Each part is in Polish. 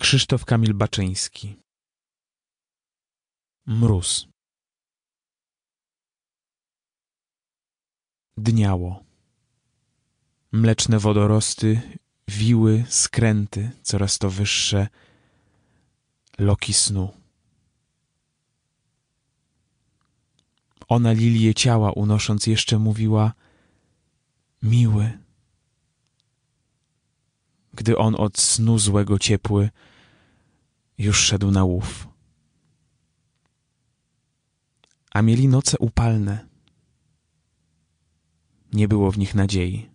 Krzysztof Kamil Baczyński Mróz Dniało Mleczne wodorosty wiły, skręty, coraz to wyższe, loki snu. Ona lilię ciała unosząc jeszcze mówiła miły. Gdy on od snu złego ciepły już szedł na łów. A mieli noce upalne. Nie było w nich nadziei.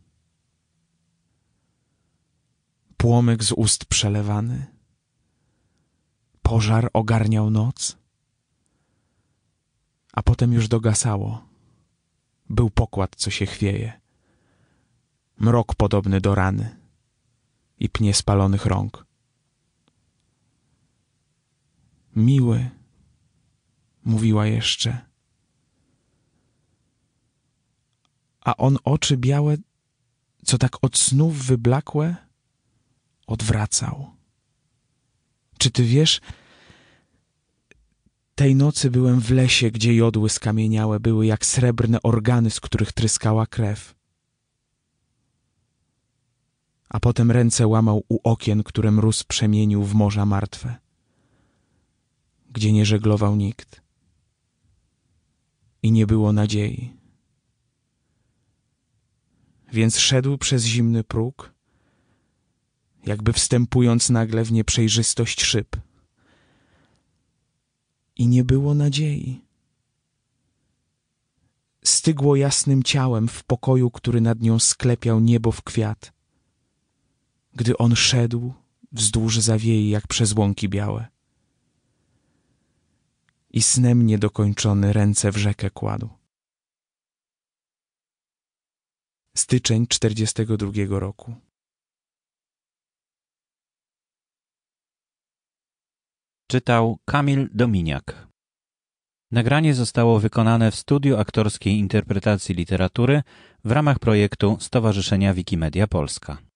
Płomyk z ust przelewany, pożar ogarniał noc, a potem już dogasało. Był pokład, co się chwieje, mrok podobny do rany i pnie spalonych rąk. Miły, mówiła jeszcze. A on oczy białe, co tak od snów wyblakłe, odwracał. Czy ty wiesz, tej nocy byłem w lesie, gdzie jodły skamieniałe były jak srebrne organy, z których tryskała krew. A potem ręce łamał u okien, które mróz przemienił w morza martwe, gdzie nie żeglował nikt i nie było nadziei. Więc szedł przez zimny próg, jakby wstępując nagle w nieprzejrzystość szyb. I nie było nadziei. Stygło jasnym ciałem w pokoju, który nad nią sklepiał niebo w kwiat. Gdy on szedł wzdłuż zawiei, jak przez łąki białe. I snem niedokończony ręce w rzekę kładł. Styczeń 42 roku. Czytał Kamil Dominiak. Nagranie zostało wykonane w studiu aktorskiej interpretacji literatury w ramach projektu Stowarzyszenia Wikimedia Polska.